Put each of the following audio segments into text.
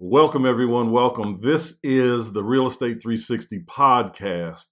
Welcome, everyone. Welcome. This is the Real Estate 360 podcast.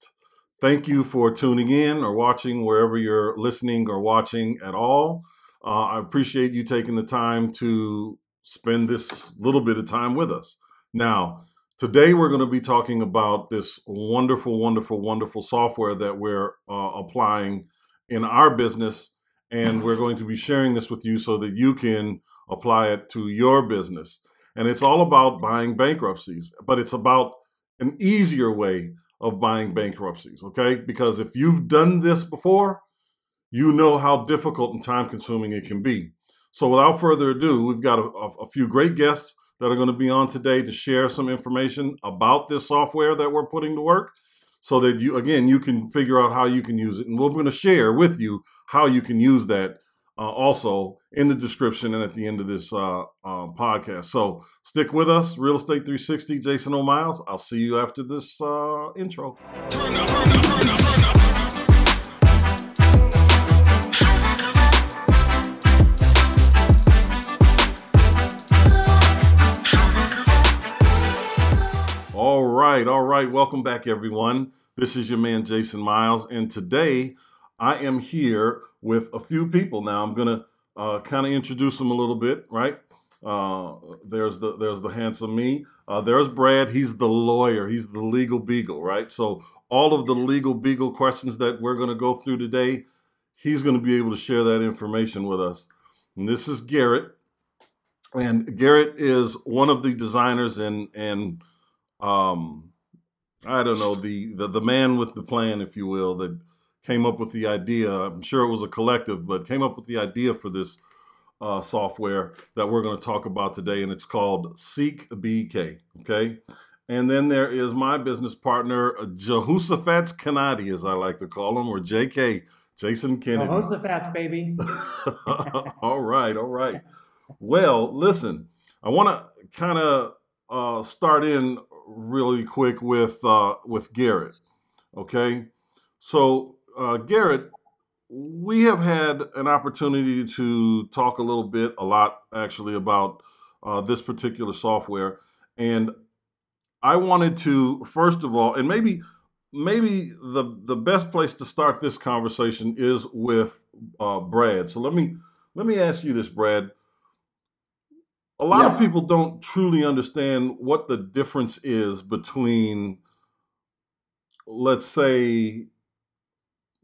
Thank you for tuning in or watching wherever you're listening or watching at all. Uh, I appreciate you taking the time to spend this little bit of time with us. Now, today we're going to be talking about this wonderful, wonderful, wonderful software that we're uh, applying in our business. And we're going to be sharing this with you so that you can apply it to your business and it's all about buying bankruptcies, but it's about an easier way of buying bankruptcies, okay? Because if you've done this before, you know how difficult and time consuming it can be. So, without further ado, we've got a, a few great guests that are going to be on today to share some information about this software that we're putting to work so that you, again, you can figure out how you can use it. And we're going to share with you how you can use that uh, also in the description and at the end of this uh, uh, podcast. So stick with us, Real Estate 360, Jason O'Miles. I'll see you after this uh, intro. Turn up, turn up, turn up, All right, all right. Welcome back, everyone. This is your man, Jason Miles. And today I am here with a few people. Now I'm going to uh, kind of introduce them a little bit, right? Uh, there's the there's the handsome me. Uh, there's Brad. He's the lawyer. He's the legal beagle, right? So all of the legal beagle questions that we're going to go through today, he's going to be able to share that information with us. And this is Garrett, and Garrett is one of the designers and and um, I don't know the, the the man with the plan, if you will, that came up with the idea. I'm sure it was a collective, but came up with the idea for this uh, software that we're going to talk about today, and it's called Seek BK. Okay. And then there is my business partner, Jehoshaphat Kennedy, as I like to call him, or JK, Jason Kennedy. Jehoshaphat, baby. all right, all right. Well, listen, I want to kind of uh, start in really quick with uh, with Garrett. Okay, so uh, Garrett, we have had an opportunity to talk a little bit, a lot actually, about uh, this particular software, and I wanted to first of all, and maybe maybe the the best place to start this conversation is with uh, Brad. So let me let me ask you this, Brad. A lot yeah. of people don't truly understand what the difference is between, let's say,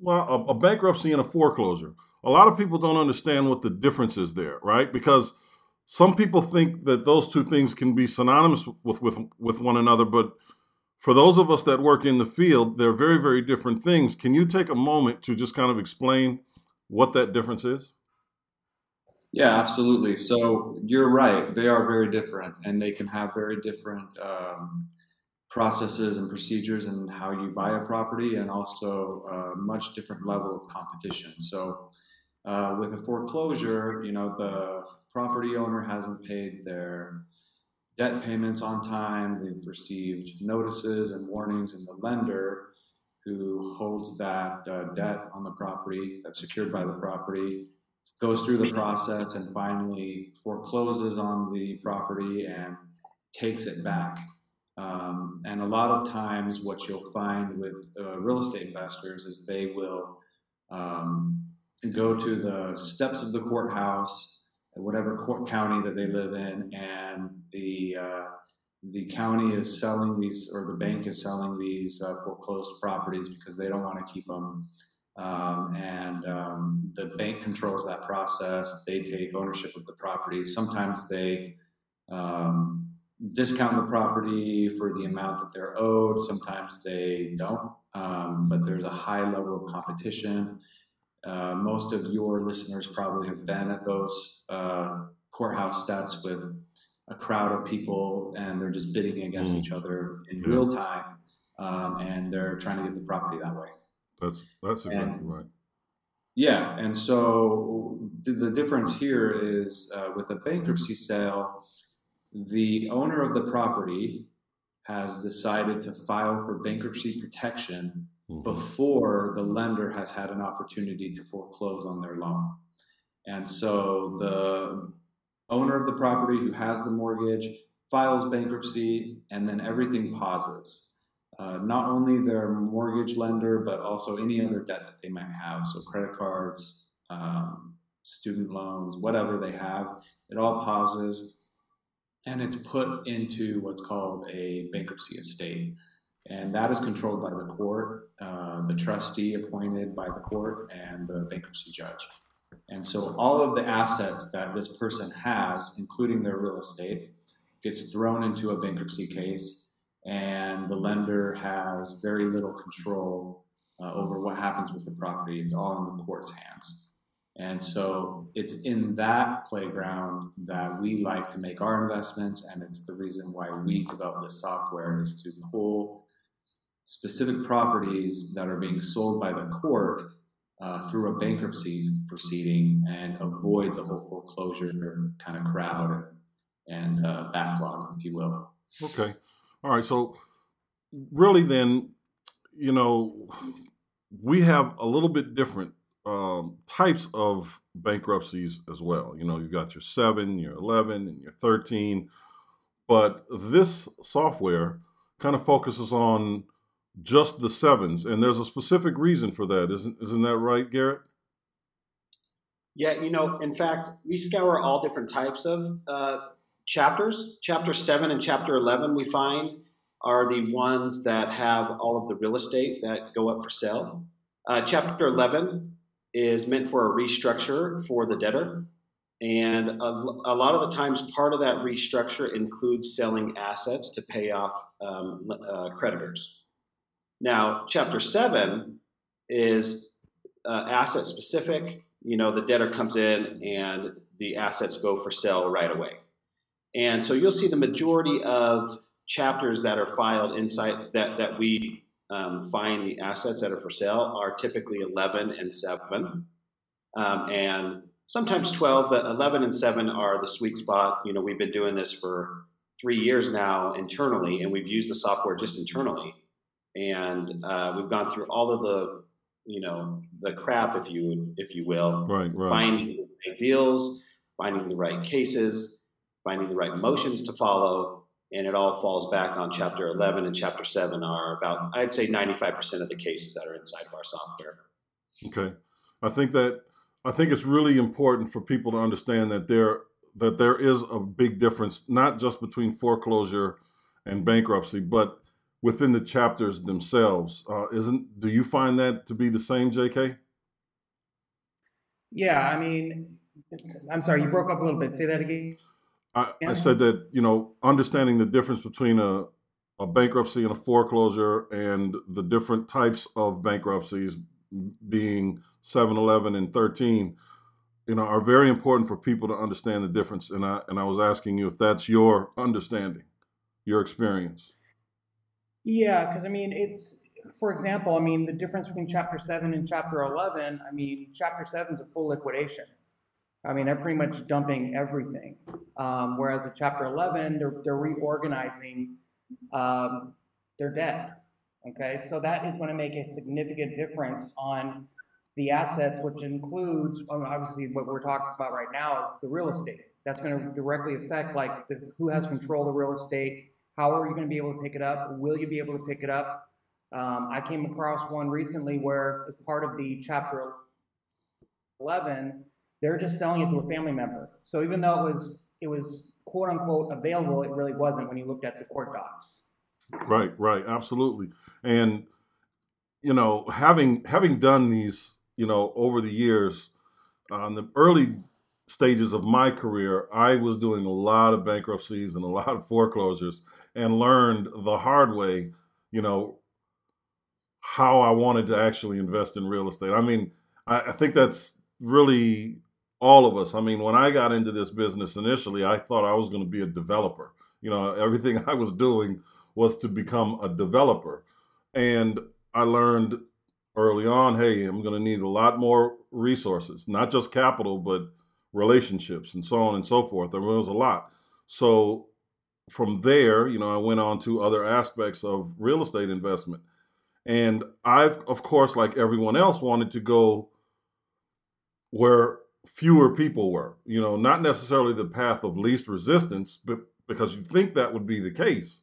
well, a, a bankruptcy and a foreclosure. A lot of people don't understand what the difference is there, right? Because some people think that those two things can be synonymous with, with, with one another, but for those of us that work in the field, they're very, very different things. Can you take a moment to just kind of explain what that difference is? Yeah, absolutely. So you're right; they are very different, and they can have very different um, processes and procedures and how you buy a property and also a much different level of competition. So uh, with a foreclosure, you know, the property owner hasn't paid their debt payments on time. They've received notices and warnings, and the lender who holds that uh, debt on the property that's secured by the property goes through the process and finally forecloses on the property and takes it back. Um, and a lot of times, what you'll find with uh, real estate investors is they will um, go to the steps of the courthouse, whatever court county that they live in, and the uh, the county is selling these, or the bank is selling these uh, foreclosed properties because they don't want to keep them. Um, and um, the bank controls that process. They take ownership of the property. Sometimes they um, discount the property for the amount that they're owed. Sometimes they don't, um, but there's a high level of competition. Uh, most of your listeners probably have been at those uh, courthouse steps with a crowd of people and they're just bidding against mm. each other in yeah. real time um, and they're trying to get the property that way. That's, that's exactly and, right. Yeah, and so the difference here is uh, with a bankruptcy sale, the owner of the property has decided to file for bankruptcy protection mm-hmm. before the lender has had an opportunity to foreclose on their loan. And so the owner of the property who has the mortgage files bankruptcy, and then everything pauses. Uh, not only their mortgage lender, but also any other debt that they might have. So, credit cards, um, student loans, whatever they have, it all pauses and it's put into what's called a bankruptcy estate. And that is controlled by the court, uh, the trustee appointed by the court, and the bankruptcy judge. And so all of the assets that this person has, including their real estate, gets thrown into a bankruptcy case, and the lender has very little control uh, over what happens with the property. It's all in the court's hands. And so it's in that playground that we like to make our investments, and it's the reason why we develop this software is to pull specific properties that are being sold by the court uh, through a bankruptcy proceeding and avoid the whole foreclosure kind of crowd and uh, backlog, if you will. Okay. All right. So, really, then, you know, we have a little bit different um, types of bankruptcies as well. You know, you've got your seven, your 11, and your 13. But this software kind of focuses on just the sevens, and there's a specific reason for that, isn't isn't that right, Garrett? Yeah, you know, in fact, we scour all different types of uh, chapters. Chapter seven and chapter eleven, we find, are the ones that have all of the real estate that go up for sale. Uh, chapter eleven is meant for a restructure for the debtor. And a, a, lot of the times, part of that restructure includes selling assets to pay off um, uh, creditors. Now, Chapter 7 is uh, asset specific. You know, the debtor comes in and the assets go for sale right away. And so you'll see the majority of chapters that are filed inside that, that we um, find the assets that are for sale are typically 11 and 7, um, and sometimes 12, but 11 and 7 are the sweet spot. You know, we've been doing this for three years now internally, and we've used the software just internally. And uh, we've gone through all of the, you know, the crap, if you if you will, right, right. finding the right deals, finding the right cases, finding the right motions to follow, and it all falls back on chapter 11 and chapter 7 are about i'd say 95% of the cases that are inside of our software. Okay. I think that i think it's really important for people to understand that there that there is a big difference not just between foreclosure and bankruptcy but within the chapters themselves. Uh, isn't do you find that to be the same jk yeah i mean i'm sorry you broke up a little bit. Say that again I, I, said that you know understanding the difference between a, a bankruptcy and a foreclosure and the different types of bankruptcies being 7-eleven and 13 you know are very important for people to understand the difference. And i and i was asking you if that's your understanding your experience. Yeah because i mean it's for example i mean the difference between chapter 7 and chapter 11 i mean chapter 7 is a full liquidation I mean, they're pretty much dumping everything. Um, whereas at Chapter 11, they're, they're reorganizing um, their debt. Okay, so that is going to make a significant difference on the assets, which includes obviously what we're talking about right now is the real estate. That's going to directly affect like the, who has control of the real estate. How are you going to be able to pick it up? Will you be able to pick it up? Um, I came across one recently where, as part of the Chapter 11, they're just selling it to a family member. So even though it was it was quote unquote available, it really wasn't when you looked at the court docs. Right, right, absolutely. And you know, having having done these, you know, over the years, on uh, the early stages of my career, I was doing a lot of bankruptcies and a lot of foreclosures and learned the hard way, you know, how I wanted to actually invest in real estate. I mean, I, I think that's really all of us. I mean, when I got into this business initially, I thought I was going to be a developer. You know, everything I was doing was to become a developer. And I learned early on hey, I'm going to need a lot more resources, not just capital, but relationships and so on and so forth. There was a lot. So from there, you know, I went on to other aspects of real estate investment. And I've, of course, like everyone else, wanted to go where fewer people were. You know, not necessarily the path of least resistance, but because you think that would be the case,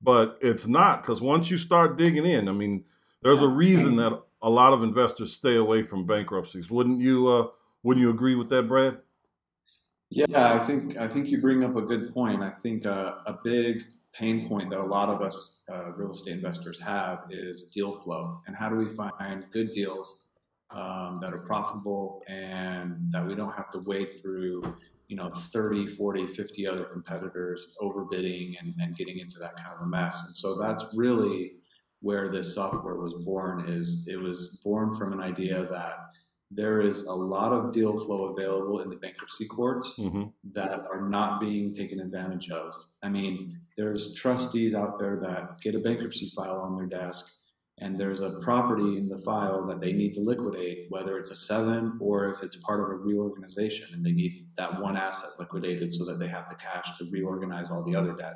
but it's not because once you start digging in, I mean, there's a reason that a lot of investors stay away from bankruptcies. Wouldn't you? Uh, wouldn't you agree with that, Brad? Yeah, I think I think you bring up a good point. I think uh, a big pain point that a lot of us uh, real estate investors have is deal flow, and how do we find good deals um, that are profitable and that we don't have to wade through you know 30 40 50 other competitors overbidding and, and getting into that kind of a mess and so that's really where this software was born is it was born from an idea that there is a lot of deal flow available in the bankruptcy courts mm-hmm. that are not being taken advantage of. I mean, there's trustees out there that get a bankruptcy file on their desk and there's a property in the file that they need to liquidate, whether it's a seven or if it's part of a reorganization and they need that one asset liquidated so that they have the cash to reorganize all the other debt.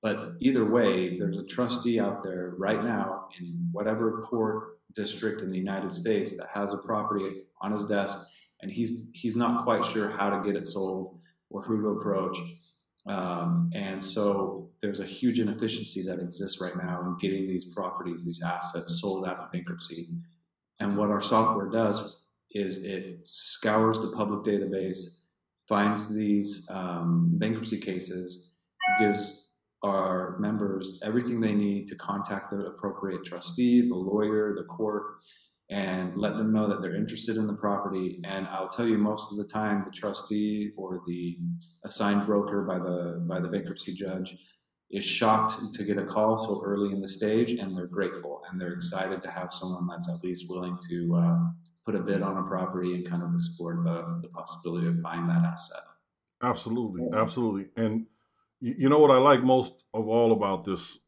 But either way, there's a trustee out there right now in whatever court district in the United States that has a property on his desk and he's he's not quite sure how to get it sold or who to approach. Um, and so there's a huge inefficiency that exists right now in getting these properties, these assets sold out of bankruptcy. And what our software does is it scours the public database, finds these um, bankruptcy cases, gives our members everything they need to contact the appropriate trustee, the lawyer, the court, and let them know that they're interested in the property. And I'll tell you, most of the time, the trustee or the assigned broker by the by the bankruptcy judge is shocked to get a call so early in the stage, and they're grateful and they're excited to have someone that's at least willing to uh, put a bid on a property and kind of explore the, the possibility of buying that asset. Absolutely, absolutely. And you know what I like most of all about this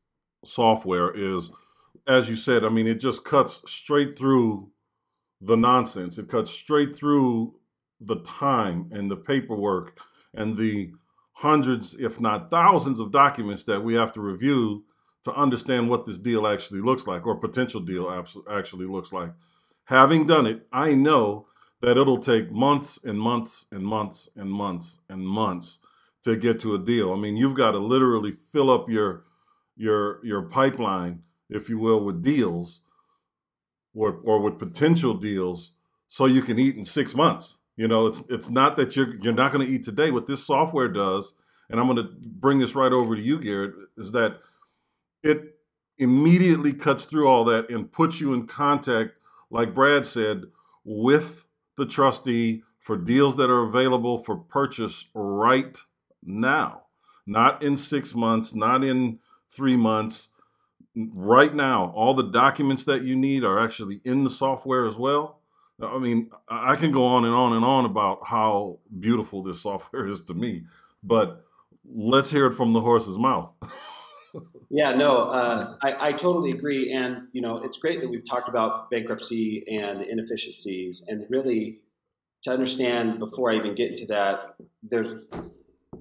software is as you said, I mean, it just cuts straight through the nonsense. It cuts straight through the time and the paperwork and the hundreds, if not thousands, of documents that we have to review to understand what this deal actually looks like or potential deal actually looks like. Having done it, I know that it'll take months and months and months and months and months to get to a deal. I mean, you've got to literally fill up your your your pipeline if you will, with deals or or with potential deals, so you can eat in six months. You know, it's it's not that you're you're not going to eat today. What this software does, and I'm going to bring this right over to you, Garrett, is that it immediately cuts through all that and puts you in contact, like Brad said, with the trustee for deals that are available for purchase right now, not in six months, not in three months, right now, all the documents that you need are actually in the software as well. I mean, I can go on and on and on about how beautiful this software is to me, but let's hear it from the horse's mouth. yeah, no, uh, I, I, totally agree. And, you know, it's great that we've talked about bankruptcy and inefficiencies. And really, to understand before I even get into that, there's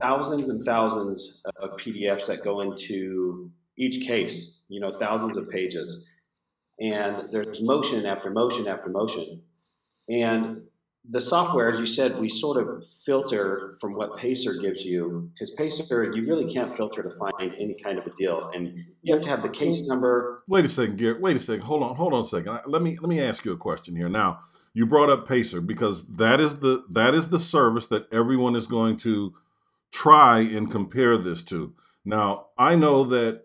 thousands and thousands of PDFs that go into each case, you know, thousands of pages. And there's motion after motion after motion. And the software, as you said, we sort of filter from what Pacer gives you, because Pacer, you really can't filter to find any kind of a deal, and you have to have the case number. Wait a second, Garrett. Wait a second. Hold on. Hold on a second. Let me let me ask you a question here. Now, you brought up Pacer because that is the that is the service that everyone is going to try and compare this to. Now, I know that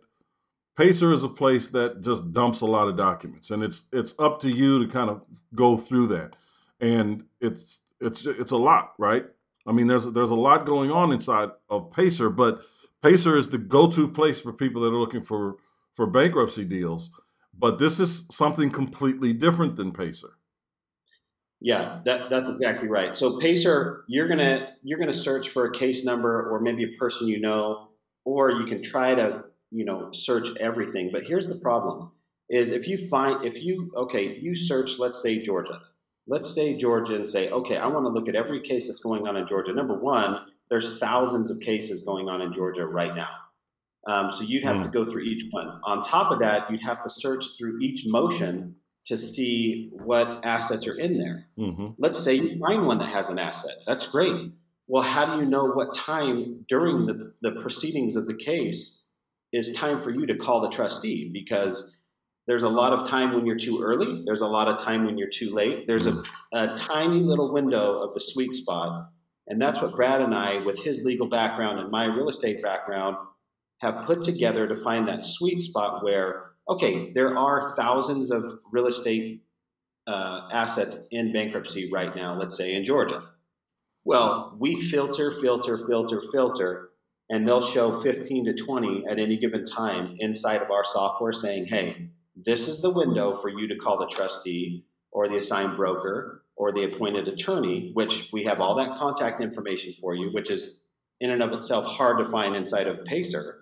Pacer is a place that just dumps a lot of documents, and it's it's up to you to kind of go through that. And it's it's it's a lot, right? I mean, there's there's a lot going on inside of Pacer, but Pacer is the go-to place for people that are looking for for bankruptcy deals. But this is something completely different than Pacer. Yeah, that, that's exactly right. So Pacer, you're gonna you're gonna search for a case number or maybe a person you know, or you can try to you know search everything. But here's the problem is if you find if you okay you search let's say georgia. Let's say georgia and say okay i want to look at every case that's going on in georgia. Number one there's thousands of cases going on in georgia right now. Um, so you'd have mm. to go through each one. On top of that you'd have to search through each motion to see what assets are in there. Mm-hmm. let's say you find one that has an asset. That's great. Well, how do you know what time during the, the proceedings of the case is time for you to call the trustee? Because there's a lot of time when you're too early, there's a lot of time when you're too late. There's a, a tiny little window of the sweet spot. And that's what Brad and I, with his legal background and my real estate background, have put together to find that sweet spot where, okay, there are thousands of real estate uh, assets in bankruptcy right now, let's say in Georgia. Well, we filter, filter, filter, filter, and they'll show 15 to 20 at any given time inside of our software saying, hey, this is the window for you to call the trustee or the assigned broker or the appointed attorney, which we have all that contact information for you, which is in and of itself hard to find inside of Pacer.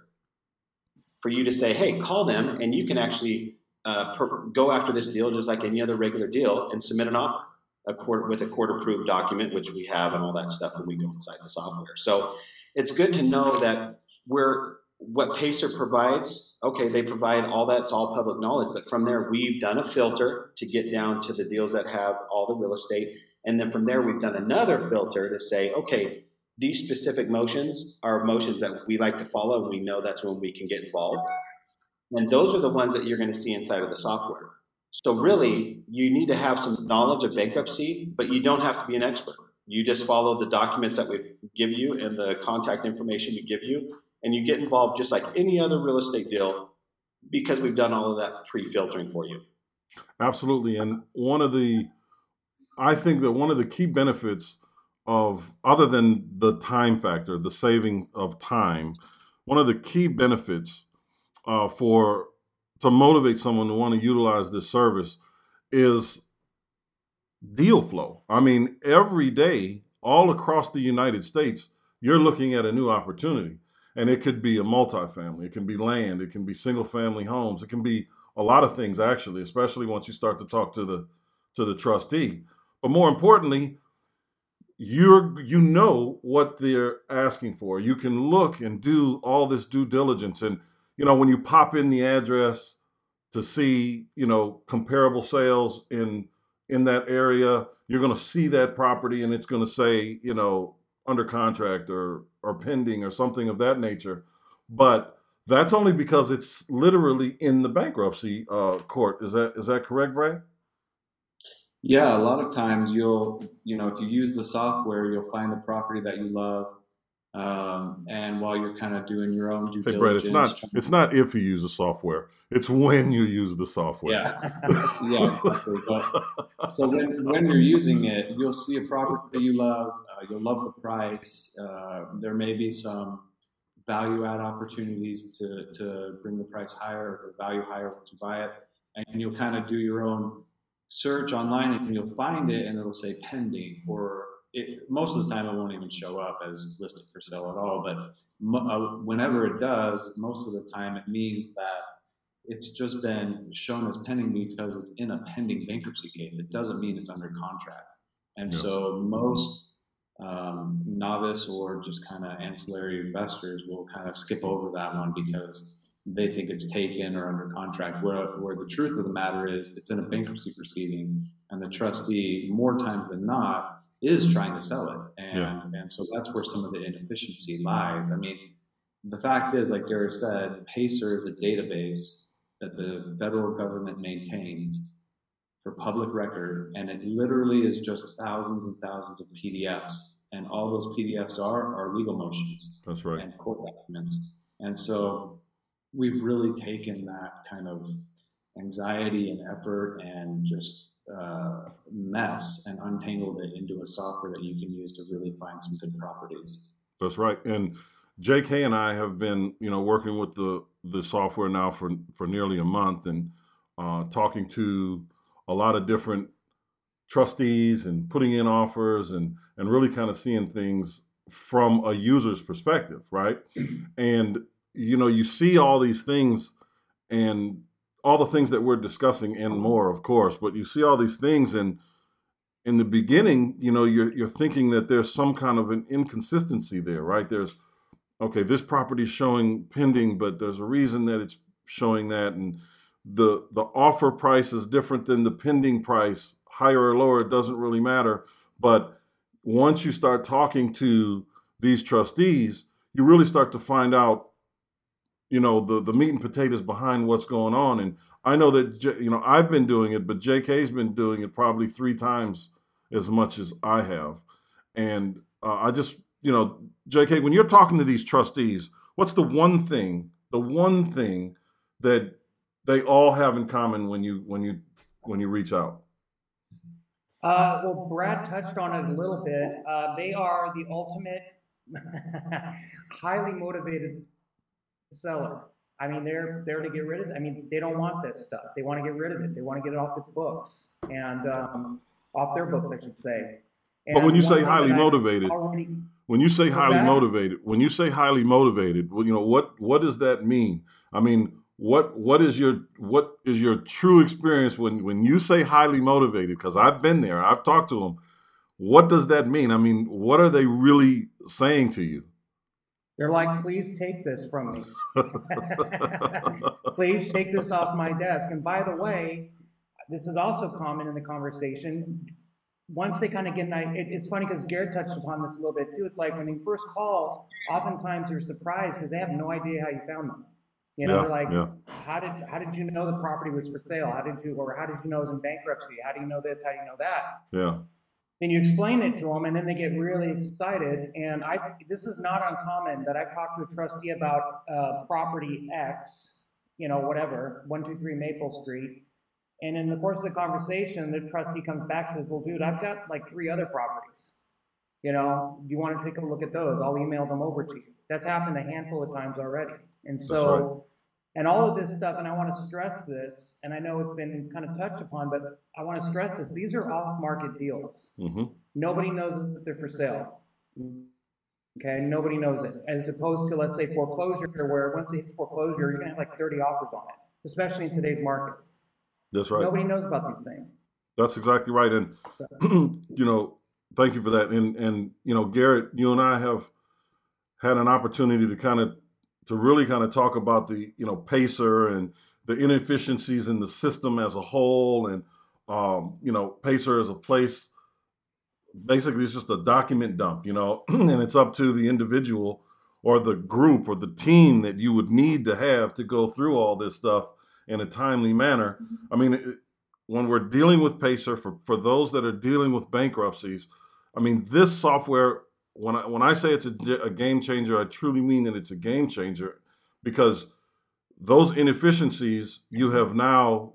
For you to say, hey, call them, and you can actually uh, per, go after this deal just like any other regular deal and submit an offer a court with a court approved document, which we have and all that stuff when we go inside the software. So it's good to know that we're what Pacer provides. Okay, they provide all that's all public knowledge, but from there we've done a filter to get down to the deals that have all the real estate, and then from there we've done another filter to say, okay, these specific motions are motions that we like to follow, and we know that's when we can get involved. And those are the ones that you're going to see inside of the software. So really, you need to have some knowledge of bankruptcy, but you don't have to be an expert. You just follow the documents that we give you and the contact information we give you, and you get involved just like any other real estate deal because we've done all of that pre-filtering for you. Absolutely. And one of the I think that one of the key benefits of other than the time factor, the saving of time, one of the key benefits uh, for to motivate someone to want to utilize this service is deal flow. I mean, every day, all across the United States, you're looking at a new opportunity. And it could be a multifamily, it can be land, it can be single family homes, it can be a lot of things actually, especially once you start to talk to the to the trustee. But more importantly, you're you know what they're asking for. You can look and do all this due diligence and you know, when you pop in the address to see, you know, comparable sales in in that area, you're going to see that property and it's going to say, you know, under contract or or pending or something of that nature. But that's only because it's literally in the bankruptcy uh, court. Is that is that correct, Brad? Yeah, a lot of times you'll, you know, if you use the software, you'll find the property that you love um, and while you're kind of doing your own due hey, Brett, it's not it's not if you use the software; it's when you use the software. Yeah, yeah. Exactly. But, so when when you're using it, you'll see a property you love. Uh, you'll love the price. Uh, there may be some value add opportunities to to bring the price higher or value higher once you buy it, and you'll kind of do your own search online, and you'll find it, and it'll say pending or it, most of the time it won't even show up as listed for sale at all. But mo- uh, whenever it does, most of the time it means that it's just been shown as pending because it's in a pending bankruptcy case. It doesn't mean it's under contract. And yeah. so most um, novice or just kind of ancillary investors will kind of skip over that one because they think it's taken or under contract. Where, where the truth of the matter is, it's in a bankruptcy proceeding, and the trustee, more times than not, is trying to sell it. And, yeah. and so that's where some of the inefficiency lies. I mean, the fact is, like Gary said, Pacer is a database that the federal government maintains for public record, and it literally is just thousands and thousands of PDFs. And all those PDFs are are legal motions. That's right. And court documents. And so we've really taken that kind of anxiety and effort and just uh, mess and untangled it into a software that you can use to really find some good properties. That's right. And JK and I have been, you know, working with the the software now for for nearly a month and uh, talking to a lot of different trustees and putting in offers and and really kind of seeing things from a user's perspective, right? And you know, you see all these things and all the things that we're discussing and more, of course. But you see all these things, and in the beginning, you know, you're you're thinking that there's some kind of an inconsistency there, right? There's okay, this property is showing pending, but there's a reason that it's showing that, and the the offer price is different than the pending price, higher or lower, it doesn't really matter. But once you start talking to these trustees, you really start to find out, you know, the the meat and potatoes behind what's going on. And I know that you know I've been doing it, but J.K.'s been doing it probably three times as much as I have. And uh, I just, you know, J.K., when you're talking to these trustees, what's the one thing, the one thing that they all have in common when you when you when you reach out? Uh, well, Brad touched on it a little bit. Uh, they are the ultimate highly motivated seller. I mean, they're there to get rid of it. I mean, they don't want this stuff. They want to get rid of it. They want to get it off its books and um, off their books, I should say. And but when you say highly motivated, already, when you say highly that? motivated, when you say highly motivated, well, you know what what does that mean? I mean, what what is your what is your true experience when when you say highly motivated? Because I've been there, I've talked to them. What does that mean? I mean, what are they really saying to you? They're like, please take this from me. please take this off my desk. And by the way, this is also common in the conversation. Once they kind of get an idea, it's funny because Garrett touched upon this a little bit too. It's like when you first call, oftentimes they're surprised because they have no idea how you found them. You know, Yeah, like, yeah. how did how did you know the property was for sale? How did you or how did you know it was in bankruptcy? How do you know this? How do you know that? yeah, then you explain it to them and then they get really excited and i this is not uncommon that i've talked to a trustee about uh, property x you know whatever 123 maple street and in the course of the conversation the trustee comes back and says well dude i've got like three other properties. You know do you want to take a look at those? I'll email them over to you. That's happened a handful of times already and so. And all of this stuff and i want to stress this and i know it's been kind of touched upon but i want to stress this these are off market deals hmm Nobody knows that they're for sale. Okay, nobody knows it. As opposed to, let's say, foreclosure, where once it hits foreclosure, you're gonna have like thirty offers on it, especially in today's market. that's right. Nobody knows about these things. That's exactly right. And you know, thank you for that. And and you know, Garrett, you and I have had an opportunity to kind of to really kind of talk about the you know pacer and the inefficiencies in the system as a whole and um, you know pacer as a place basically it's just a document dump you know and it's up to the individual or the group or the team that you would need to have to go through all this stuff in a timely manner. I mean it, when we're dealing with pacer for, for those that are dealing with bankruptcies i mean this software when I, when I say it's a, a game changer i truly mean that it's a game changer because those inefficiencies you have now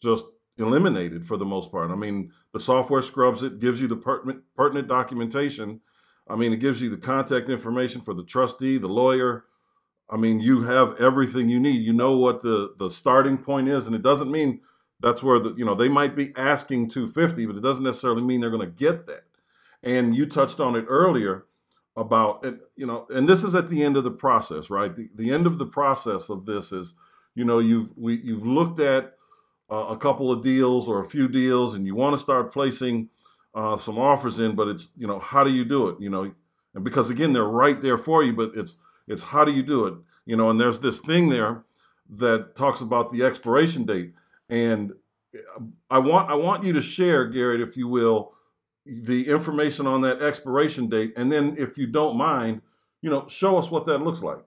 just eliminated for the most part. I mean, the software scrubs it, gives you the pertinent, pertinent documentation. I mean, it gives you the contact information for the trustee, the lawyer. I mean, you have everything you need. You know what the the starting point is, and it doesn't mean that's where the you know they might be asking 250, but it doesn't necessarily mean they're going to get that. And you touched on it earlier about you know, and this is at the end of the process, right? The, the end of the process of this is, you know, you've we, you've looked at uh, a couple of deals or a few deals, and you want to start placing uh, some offers in, but it's you know how do you do it? You know, and because again they're right there for you, but it's it's how do you do it? You know, and there's this thing there that talks about the expiration date, and I want I want you to share, Garrett, if you will, the information on that expiration date, and then if you don't mind, you know, show us what that looks like.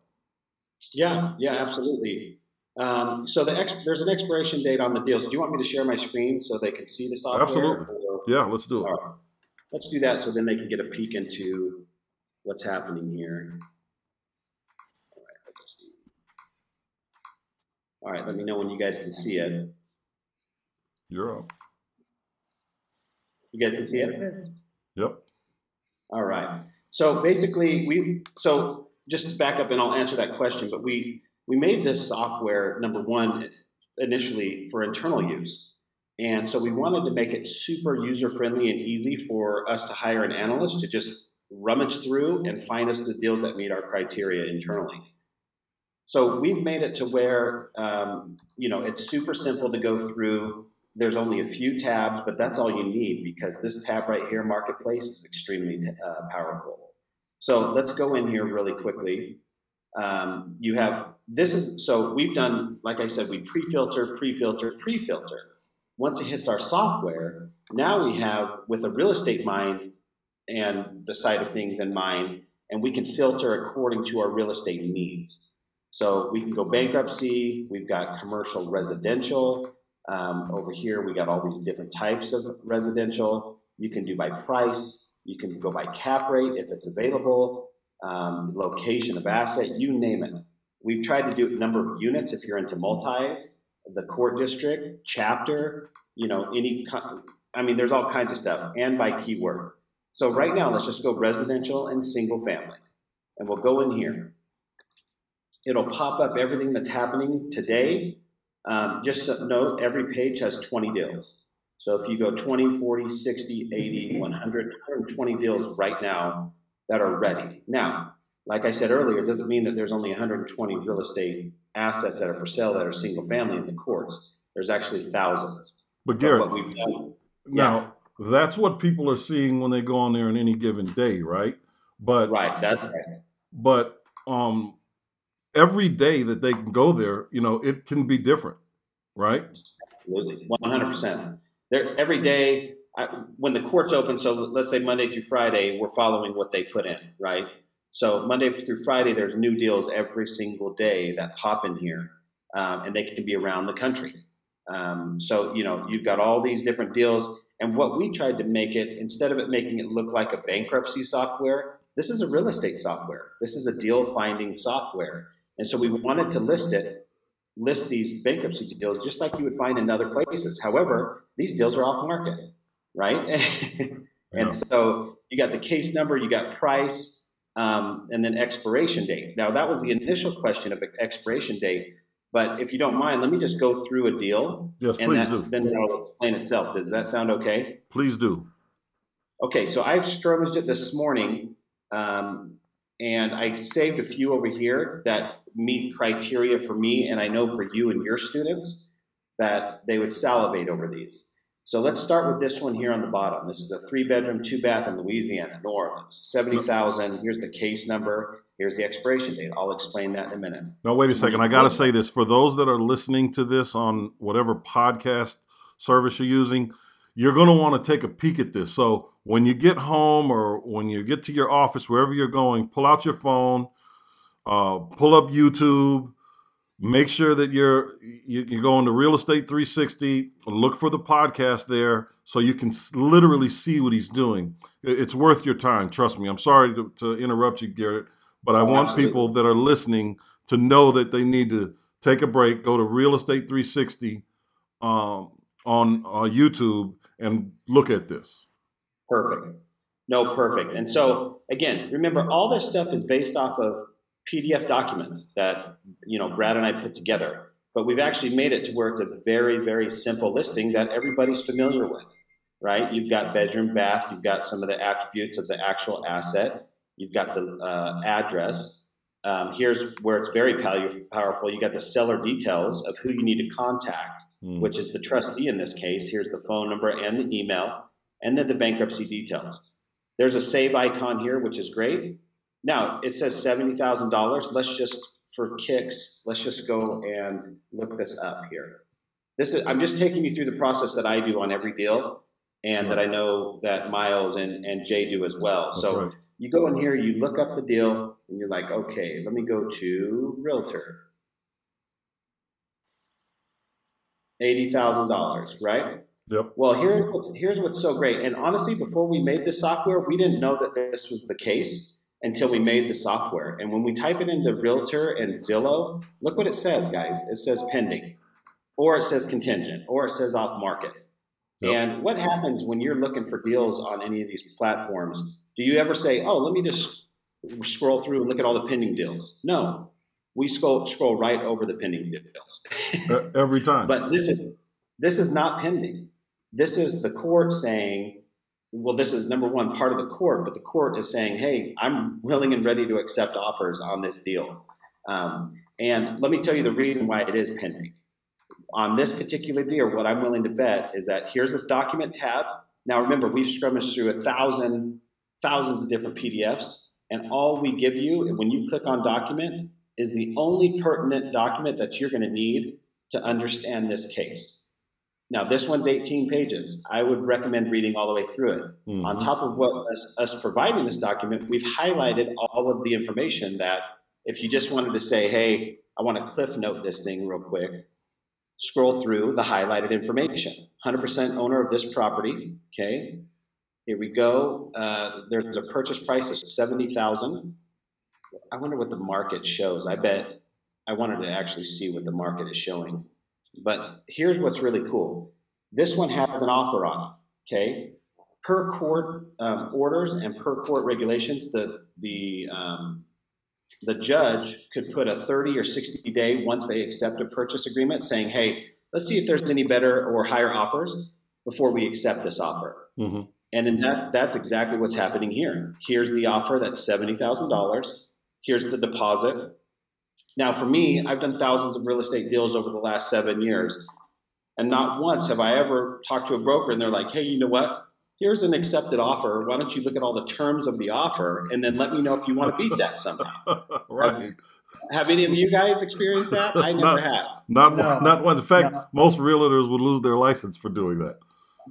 Yeah, yeah, absolutely. Um, so the ex- there's an expiration date on the deals. Do you want me to share my screen so they can see the software? Absolutely. Or- Yeah, let's do it. Right. Let's do that so then they can get a peek into what's happening here. All right, let's see. All right, let me know when you guys can see it. You're up. You guys can see it? Yep. All right. So basically, we so just back up and I'll answer that question. But we we made this software number one initially for internal use, and so we wanted to make it super user friendly and easy for us to hire an analyst to just rummage through and find us the deals that meet our criteria internally. So we've made it to where um, you know it's super simple to go through. There's only a few tabs, but that's all you need because this tab right here, Marketplace, is extremely uh, powerful. So let's go in here really quickly. Um, you have this is so we've done like I said, we pre-filter, pre-filter, pre-filter. Once it hits our software, now we have with a real estate mind and the side of things in mind, and we can filter according to our real estate needs. So we can go bankruptcy. We've got commercial residential. Um, over here, we got all these different types of residential. You can do by price. You can go by cap rate if it's available, um, location of asset, you name it. We've tried to do number of units if you're into multis, the court district, chapter, you know, any, I mean, there's all kinds of stuff, and by keyword. So right now, let's just go residential and single family. And we'll go in here. It'll pop up everything that's happening today. Um, just note, every page has 20 deals. So if you go 20, 40, 60, 80, 100, 120 deals right now that are ready. Now, like I said earlier, it doesn't mean that there's only 120 real estate assets that are for sale that are single family in the courts. There's actually thousands. But Garrett, now yeah. that's what people are seeing when they go on there on any given day, right? But right, that's right. But um, every day that they can go there, you know, it can be different, right? Absolutely, 100. percent There every day I, when the courts open. So let's say Monday through Friday, we're following what they put in, right? So Monday through Friday, there's new deals every single day that pop in here, um, and they can be around the country. Um, so you know you've got all these different deals, and what we tried to make it instead of it making it look like a bankruptcy software, this is a real estate software. This is a deal finding software, and so we wanted to list it, list these bankruptcy deals just like you would find in other places. However, these deals are off market, right? and so you got the case number, you got price um, and then expiration date. Now, that was the initial question of expiration date. But if you don't mind, let me just go through a deal. Yes, and please that, do. Then it'll explain itself. Does that sound okay? Please do. Okay, so I've strummed it this morning, um, and I saved a few over here that meet criteria for me, and I know for you and your students that they would salivate over these. So let's start with this one here on the bottom. This is a three bedroom, two bath in Louisiana, New Orleans. 70,000. Here's the case number. Here's the expiration date. I'll explain that in a minute. Now, wait a second. I got to say this for those that are listening to this on whatever podcast service you're using, you're going to want to take a peek at this. So when you get home or when you get to your office, wherever you're going, pull out your phone, uh, pull up YouTube, Make sure that you're you, are going to Real Estate 360. Look for the podcast there so you can literally see what he's doing. It's worth your time. Trust me. I'm sorry to, to interrupt you, Garrett, but I want absolutely. people that are listening to know that they need to take a break, go to Real Estate 360 um, on uh, YouTube, and look at this. Perfect. No, perfect. And so again, remember all this stuff is based off of PDF documents that you know Brad and I put together. But we've actually made it to where it's a very, very simple listing that everybody's familiar with, right? You've got bedroom, bath, you've got some of the attributes of the actual asset, you've got the uh, address. Um, here's where it's very powerful. You got the seller details of who you need to contact, mm. which is the trustee in this case. Here's the phone number and the email, and then the bankruptcy details. There's a save icon here, which is great. Now it says seventy thousand dollars. Let's just for kicks, let's just go and look this up here. This is I'm just taking you through the process that I do on every deal, and that I know that Miles and, and Jay do as well. That's so right. You go in here, you look up the deal, and you're like, okay, let me go to Realtor. Eighty thousand dollars, right? Yep. Well, here's what's here's what's so great. And honestly, before we made this software, we didn't know that this was the case until we made the software. And when we type it into Realtor and Zillow, look what it says, guys. It says pending, or it says contingent, or it says off market. Yep. And what happens when you're looking for deals on any of these platforms? Do you ever say, "Oh, let me just scroll through and look at all the pending deals"? No, we scroll scroll right over the pending deals every time. But this is this is not pending. This is the court saying well, this is number one part of the court, but the court is saying, hey, I'm willing and ready to accept offers on this deal. Um, and let me tell you the reason why it is pending. On this particular deal, what I'm willing to bet is that here's a document tab. Now, remember, we've scrummaged through a thousand, thousands of different PDFs, and all we give you when you click on document is the only pertinent document that you're going to need to understand this case. Now, this one's 18 pages. I would recommend reading all the way through it. Mhm. On top of what us, us providing this document, we've highlighted all of the information that if you just wanted to say, hey, I want to cliff note this thing real quick, scroll through the highlighted information. 100% owner of this property. Okay. Here we go. Uh, there's a purchase price of 70,000. I wonder what the market shows. I bet I wanted to actually see what the market is showing. But here's what's really cool. This one has an offer on it. Okay. Per court um, orders and per court regulations, the the um, the judge could put a 30 or 60 day once they accept a purchase agreement saying, hey, let's see if there's any better or higher offers before we accept this offer. Mhm. And in that, that's exactly what's happening here. Here's the offer that's $70,000. Here's the deposit. Now, for me, I've done thousands of real estate deals over the last seven years. And not once have I ever talked to a broker and they're like, hey, you know what? Here's an accepted offer. Why don't you look at all the terms of the offer and then let me know if you want to beat that somehow? right. Have any of you guys experienced that? I never Not- have. Not No. not one. In fact, No. most realtors would lose their license for doing that.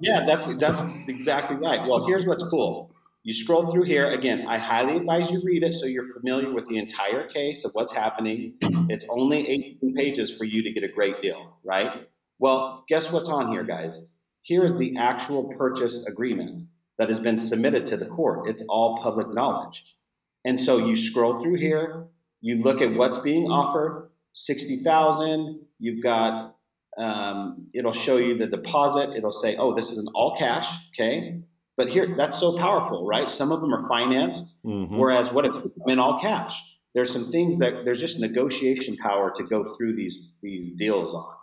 Yeah, that's that's exactly right. Well, here's what's cool. You scroll through here again. I highly advise you read it so you're familiar with the entire case of what's happening. It's only 18 pages for you to get a great deal, right? Well, guess what's on here, guys? Here is the actual purchase agreement that has been submitted to the court. It's all public knowledge. And so you scroll through here, you look at what's being offered, 60,000, you've got um, it'll show you the deposit. It'll say, oh, this is an all cash, okay? But here, that's so powerful, right? Some of them are financed, Mhm. whereas what if I'm in all cash? There's some things that there's just negotiation power to go through these these deals on.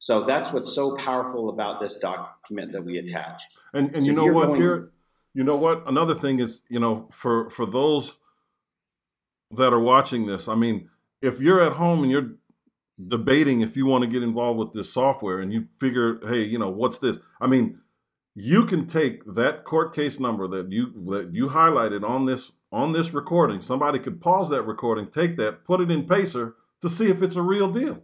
So that's what's so powerful about this document that we attach. And and So you know what, going- Garrett? You know what? Another thing is, you know, for for those that are watching this, I mean, if you're at home and you're debating if you want to get involved with this software and you figure, hey, you know, what's this? I mean, you can take that court case number that you that you highlighted on this on this recording. Somebody could pause that recording, take that, put it in Pacer to see if it's a real deal.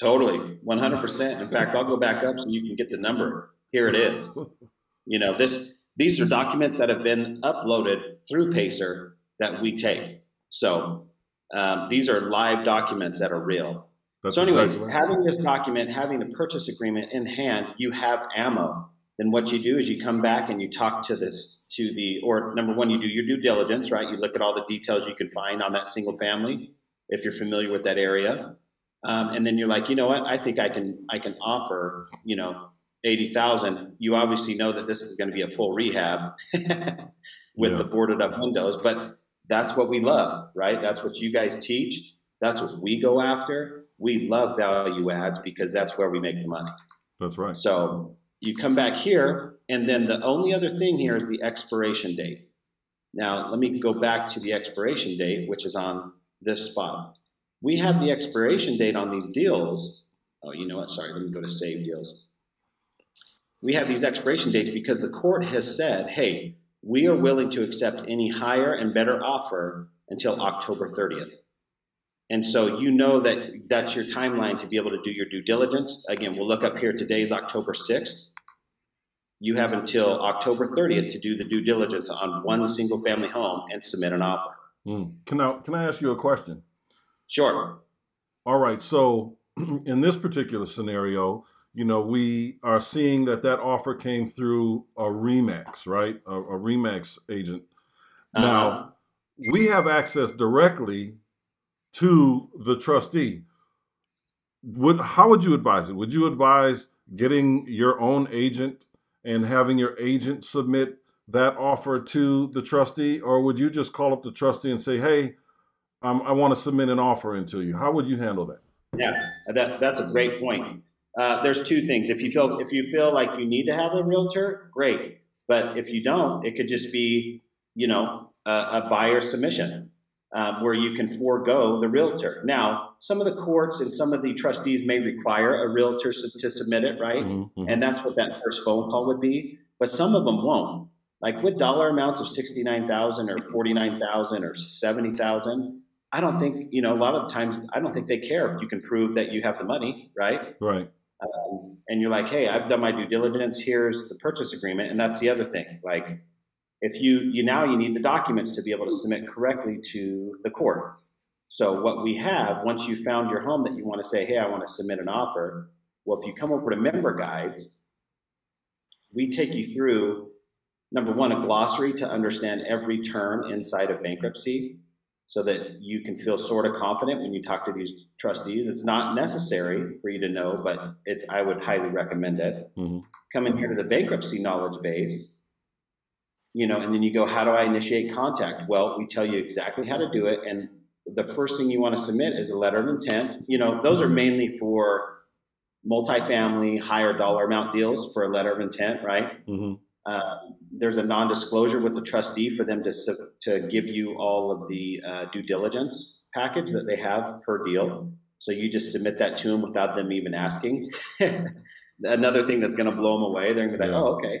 Totally, 100%. In fact, I'll go back up so you can get the number. Here it is. You know, this these are documents that have been uploaded through Pacer that we take. So um, these are live documents that are real. That's so, anyways, exactly having this document, having the purchase agreement in hand, you have ammo. Then what you do is you come back and you talk to this to the or number one, you do your due diligence, right? You look at all the details you can find on that single family if you're familiar with that area, um, and then you're like, you know what? I think I can I can offer you know eighty thousand. You obviously know that this is going to be a full rehab with Yeah. the boarded up windows, but that's what we love, right? That's what you guys teach. That's what we go after. We love value adds because that's where we make the money. That's right. So you come back here, and then the only other thing here is the expiration date. Now, let me go back to the expiration date, which is on this spot. We have the expiration date on these deals. Oh, you know what? Sorry, let me go to save deals. We have these expiration dates because the court has said, hey, we are willing to accept any higher and better offer until October 30th. And so you know that that's your timeline to be able to do your due diligence. Again, we'll look up here. Today is October 6th. You have until October 30th to do the due diligence on one single family home and submit an offer. Mm. Can I can I ask you a question? Sure. All right. So in this particular scenario, you know, we are seeing that that offer came through a Remax, right? A, a Remax agent. Now Uh, we have access directly to the trustee. Would how would you advise it? Would you advise getting your own agent and having your agent submit that offer to the trustee, or would you just call up the trustee and say, "Hey, um, I want to submit an offer into you"? How would you handle that? yeah, that, that's a great point. Uh, there's two things. If you feel if you feel like you need to have a realtor, great. But if you don't, it could just be you know a, a buyer submission um, where you can forego the realtor. Now, some of the courts and some of the trustees may require a realtor su- to submit it, right? Mhm, mhm. and that's what that first phone call would be. But some of them won't. Like with dollar amounts of sixty nine thousand or forty nine thousand or seventy thousand, I don't think you know. A lot of the times, I don't think they care if you can prove that you have the money, right? Right. Um, and you're like, hey, I've done my due diligence. Here's the purchase agreement, and that's the other thing. Like, if you you now you need the documents to be able to submit correctly to the court. So what we have once you found your home that you want to say, hey, I want to submit an offer. Well, if you come over to member guides, we take you through number one a glossary to understand every term inside of bankruptcy so that you can feel sort of confident when you talk to these trustees. It's not necessary for you to know, but it, I would highly recommend it. Mhm. Come in here to the bankruptcy knowledge base, you know, and then you go, how do I initiate contact? Well, we tell you exactly how to do it. And the first thing you want to submit is a letter of intent. You know, those are mainly for multifamily, higher dollar amount deals for a letter of intent, right? hmm Uh, there's a non-disclosure with the trustee for them to to give you all of the uh, due diligence package that they have per deal. So you just submit that to them without them even asking. Another thing that's going to blow them away. They're going to be like. "Oh, okay."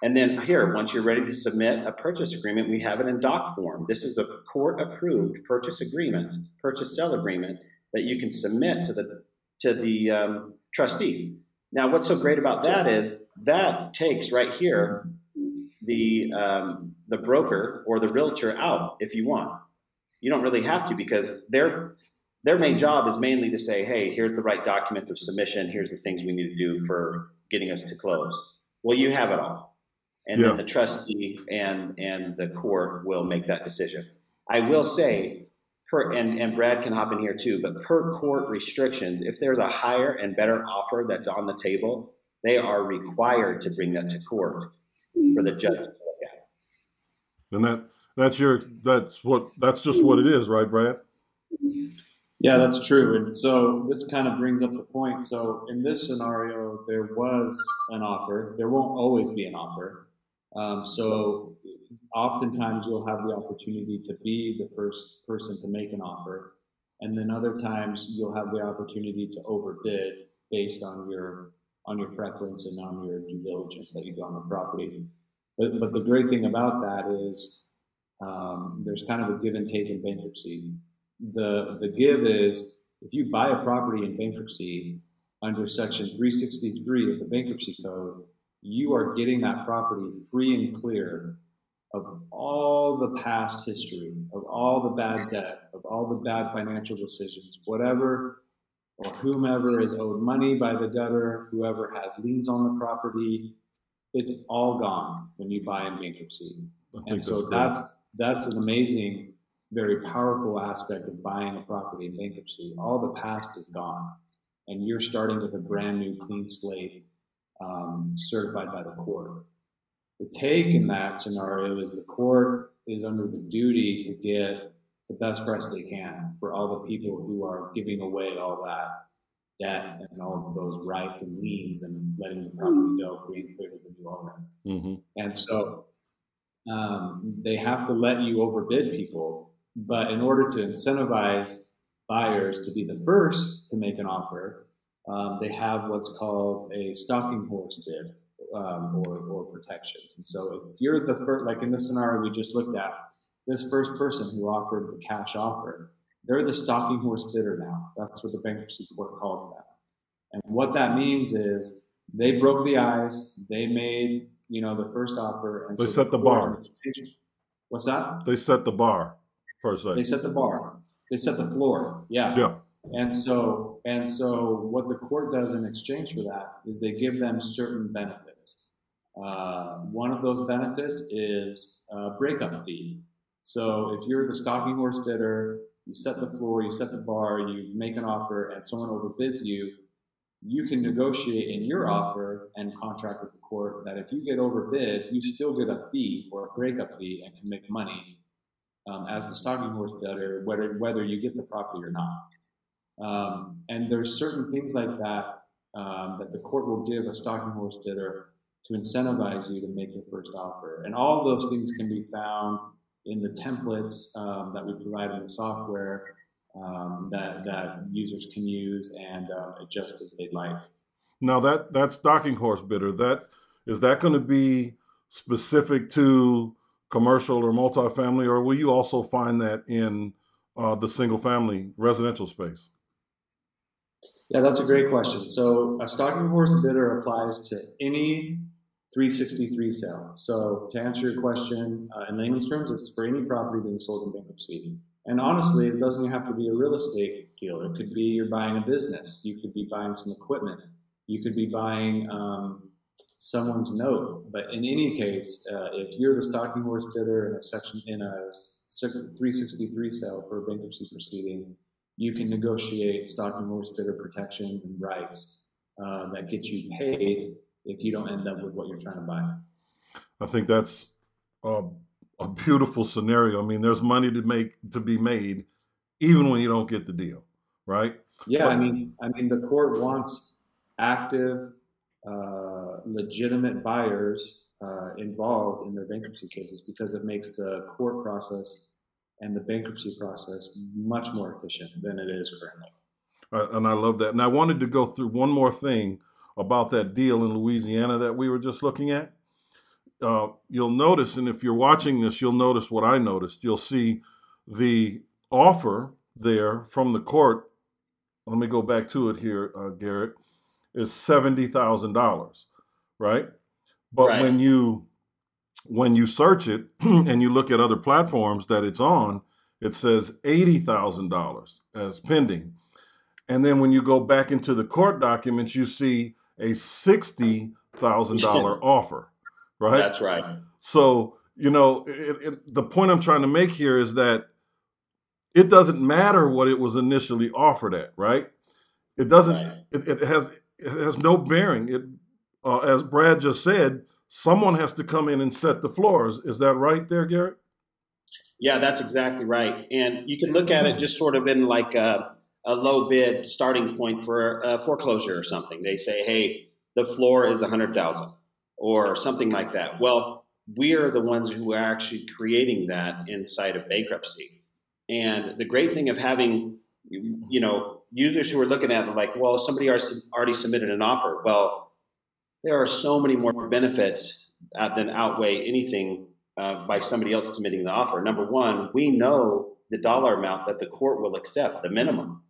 And then here, once you're ready to submit a purchase agreement, we have it in doc form. This is a court-approved purchase agreement, purchase sale agreement that you can submit to the to the um, trustee. Now, what's so great about that is that takes right here the um, the broker or the realtor out if you want. You don't really have to because their their main job is mainly to say, hey, here's the right documents of submission. Here's the things we need to do for getting us to close. Well, you have it all, and Yeah. then the trustee and and the court will make that decision. I will say. Per, and, and Brad can hop in here too, but per court restrictions, if there's a higher and better offer that's on the table, they are required to bring that to court for the judge to look at. And that that's your that's what that's just what it is, right, Brad? Yeah, that's true. And so this kind of brings up the point. So in this scenario, there was an offer. There won't always be an offer. Um, so oftentimes you'll have the opportunity to be the first person to make an offer. And then other times you'll have the opportunity to overbid based on your on your preference and on your due diligence that you do on the property. But, but the great thing about that is um, there's kind of a give and take in bankruptcy the the give is if you buy a property in bankruptcy under section 363 of the bankruptcy code you are getting that property free and clear of all the past history of all the bad debt of all the bad financial decisions whatever or whomever is owed money by the debtor whoever has liens on the property it's all gone when you buy in bankruptcy and so great. that's that's an amazing, very powerful aspect of buying a property in bankruptcy. All the past is gone, and you're starting with a brand new, clean slate, um, certified by the court. The take in that scenario is the court is under the duty to get the best price they can for all the people who are giving away all that debt and all of those rights and liens and letting the property go free and clear to the new owner. hmm And so um, they have to let you overbid people. But in order to incentivize buyers to be the first to make an offer, um, they have what's called a stalking horse bid um, or, or protections. And so if you're the first, like in the scenario we just looked at, this first person who offered the cash offer, they're the stalking horse bidder now. That's what the bankruptcy court calls them. And what that means is they broke the ice. They made, you know, the first offer. And They so set the bar. What's that? They set the bar per se. They set the bar. They set the floor. Yeah. Yeah. And so, and so, what the court does in exchange for that is they give them certain benefits. Uh, one of those benefits is a breakup fee. So, if you're the stalking horse bidder, you set the floor, you set the bar, you make an offer, and someone overbids you, you can negotiate in your offer and contract with the court that if you get overbid, you still get a fee or a breakup fee and can make money um, as the stalking horse bidder, whether whether you get the property or not. Um, and there's certain things like that um, that the court will give a stalking horse bidder to incentivize you to make the first offer. And all of those things can be found in the templates um, that we provide in the software um, that that users can use and uh, adjust as they like. Now that that stalking horse bidder that is that going to be specific to commercial or multifamily, or will you also find that in uh, the single family residential space? Yeah, that's a great question. So a stalking horse bidder applies to any 363 sale. So to answer your question uh, in layman's terms, it's for any property being sold in bankruptcy. And honestly, it doesn't have to be a real estate deal. It could be you're buying a business. You could be buying some equipment. You could be buying um, someone's note. But in any case, uh, if you're the stalking horse bidder in a section in a 363 sale for a bankruptcy proceeding, you can negotiate stalking horse bidder protections and rights uh, that get you paid if you don't end up with what you're trying to buy. I think that's a, a beautiful scenario. I mean, there's money to make to be made, even when you don't get the deal, right? Yeah, but, I mean, I mean, the court wants active, uh, legitimate buyers uh, involved in their bankruptcy cases because it makes the court process and the bankruptcy process much more efficient than it is currently. Uh, and I love that. And I wanted to go through one more thing about that deal in Louisiana that we were just looking at. Uh, you'll notice, and if you're watching this, you'll notice what I noticed. You'll see the offer there from the court. Let me go back to it here, uh, Garrett. Is seventy thousand dollars, right? But right. when you when you search it and you look at other platforms that it's on, it says $80,000 as pending. And then when you go back into the court documents, you see a $60,000 offer, right? That's right. So, you know, it, it, the point I'm trying to make here is that it doesn't matter what it was initially offered at, right? It doesn't, right. It, it, has, it has no bearing. It, uh, as Brad just said, someone has to come in and set the floors. Is that right there, Garrett? Yeah, that's exactly right. And you can look at it just sort of in like a, a low bid starting point for a foreclosure or something. They say, hey, the floor is a hundred thousand or something like that. Well, we are the ones who are actually creating that inside of bankruptcy. And the great thing of having, you know, users who are looking at it like, well, somebody already submitted an offer. Well, there are so many more benefits uh, than outweigh anything uh, by somebody else submitting the offer. Number one, we know the dollar amount that the court will accept, the minimum.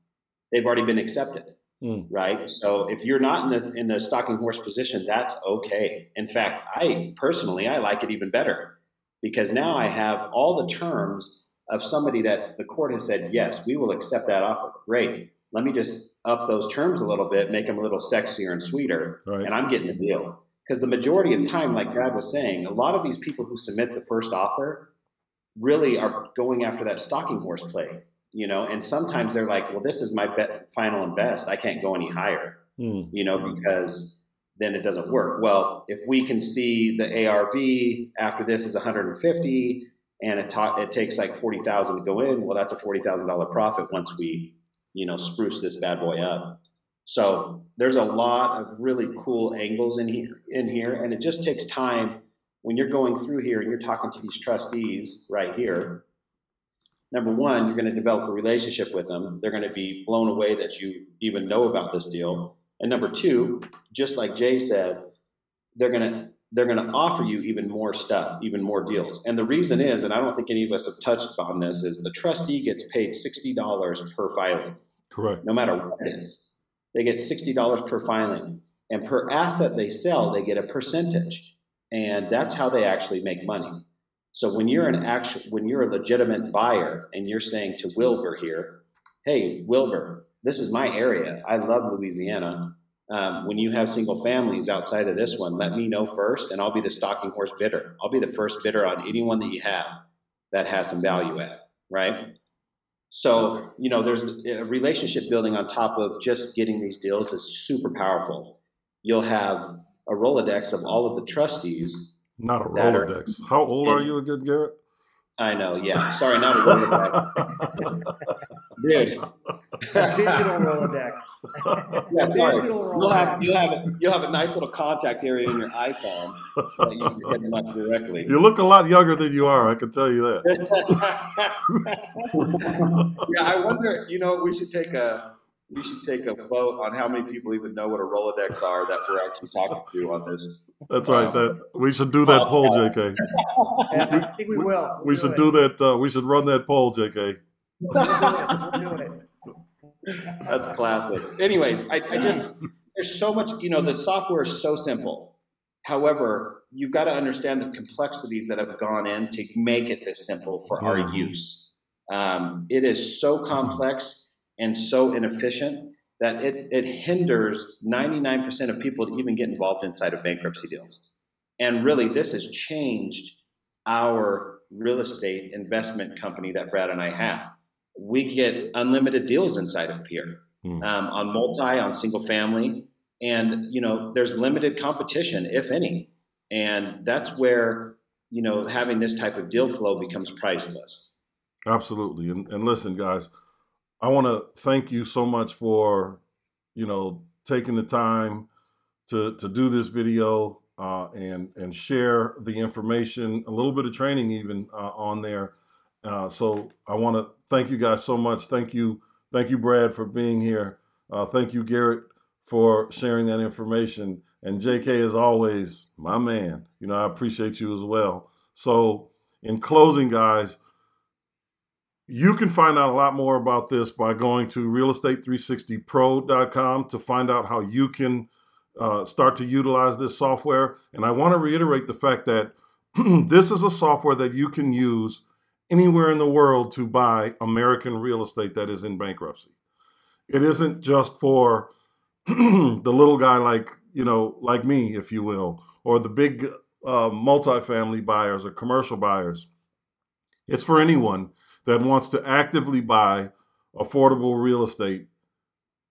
They've already been accepted, mm. right? So if you're not in the in the stalking horse position, that's okay. In fact, I personally I like it even better because now I have all the terms of somebody that the court has said yes, we will accept that offer. Great let me just up those terms a little bit, make them a little sexier and sweeter, right. and I'm getting the deal. Because the majority of time, like Brad was saying, a lot of these people who submit the first offer really are going after that stalking horse play, you know. And sometimes they're like, "Well, this is my bet, final and best. I can't go any higher," mm. you know, because then it doesn't work. Well, if we can see the ARV after this is 150, and it, ta- it takes like 40,000 to go in, well, that's a $40,000 profit once we you know, mm-hmm. spruce this bad boy up. So there's a lot of really cool angles in here, in here, and it just takes time when you're going through here and you're talking to these trustees right here. Number one, you're going to develop a relationship with them. They're going to be blown away that you even know about this deal. And number two, just like Jay said, they're going to they're going to offer you even more stuff, even more deals. And the reason is, and I don't think any of us have touched on this, is the trustee gets paid $60 per filing. Correct. No matter what it is. They get $60 per filing. And per asset they sell, they get a percentage. And that's how they actually make money. So when you're an actual, when you're a legitimate buyer and you're saying to Wilbur here, hey, Wilbur, this is my area. I love Louisiana um, when you have single families outside of this one, let me know first, and I'll be the stalking horse bidder. I'll be the first bidder on anyone that you have that has some value at, right? So, you know, there's a relationship building on top of just getting these deals is super powerful. You'll have a Rolodex of all of the trustees. Not a Rolodex. Are, How old are you again, Garrett? I know, yeah. Sorry, not a Rolodex. Dude. digital Rolodex. yeah, sorry. You'll have, you'll, have, you'll have a nice little contact area in your iPhone that you can hit them up directly. You look a lot younger than you are, I can tell you that. yeah, I wonder, you know, we should take a we should take a vote on how many people even know what a Rolodex are that we're actually talking to on this. That's right. That we should do that poll, JK. I think we will. We'll we should do, do that. Uh, we should run that poll, JK. We'll do it. We'll do it. That's classic. Anyways, I, I just there's so much. You know, the software is so simple. However, you've got to understand the complexities that have gone in to make it this simple for our use. Um, it is so complex and so inefficient that it, it hinders 99% of people to even get involved inside of bankruptcy deals. And really, this has changed our real estate investment company that Brad and I have. We get unlimited deals inside of here Hmm. um, on multi, on single family, and you know there's limited competition, if any, and that's where you know having this type of deal flow becomes priceless. Absolutely. And, and listen, guys, I want to thank you so much for, you know, taking the time to, to do this video uh, and, and share the information, a little bit of training even uh, on there. Uh, so I want to thank you guys so much. Thank you. Thank you, Brad, for being here. Uh, thank you, Garrett, for sharing that information. And JK, as always, my man, you know, I appreciate you as well. So in closing, guys, you can find out a lot more about this by going to realestate360pro.com to find out how you can uh, start to utilize this software. And I want to reiterate the fact that this is a software that you can use anywhere in the world to buy American real estate that is in bankruptcy. It isn't just for the little guy like, you know, like me, if you will, or the big uh, multifamily buyers or commercial buyers. It's for anyone that wants to actively buy affordable real estate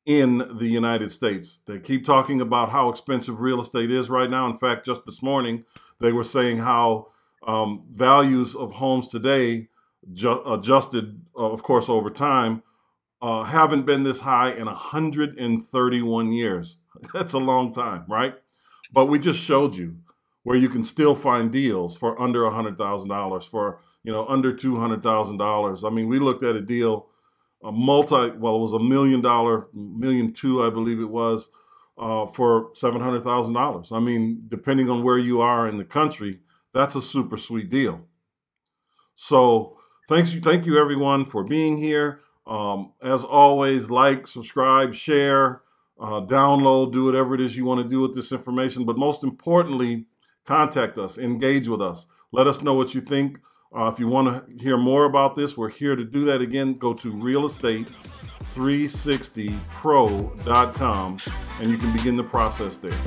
in the United States. They keep talking about how expensive real estate is right now. In fact, just this morning, they were saying how um, values of homes today, ju- adjusted, uh, of course, over time, uh, haven't been this high in 131 years. That's a long time, right? But we just showed you where you can still find deals for under $100,000, for you know under $200,000. I mean, we looked at a deal, a multi, well, it was a million dollar, million two, I believe it was, uh, for $700,000. I mean, depending on where you are in the country, that's a super sweet deal. So thanks you, thank you everyone for being here. Um, as always, like, subscribe, share, uh, download, do whatever it is you want to do with this information. But most importantly, contact us, engage with us, let us know what you think. Uh, if you want to hear more about this, we're here to do that. Again, go to realestate360pro.com and you can begin the process there.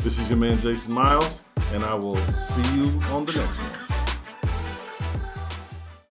This is your man, Jason Miles, and I will see you on the next one.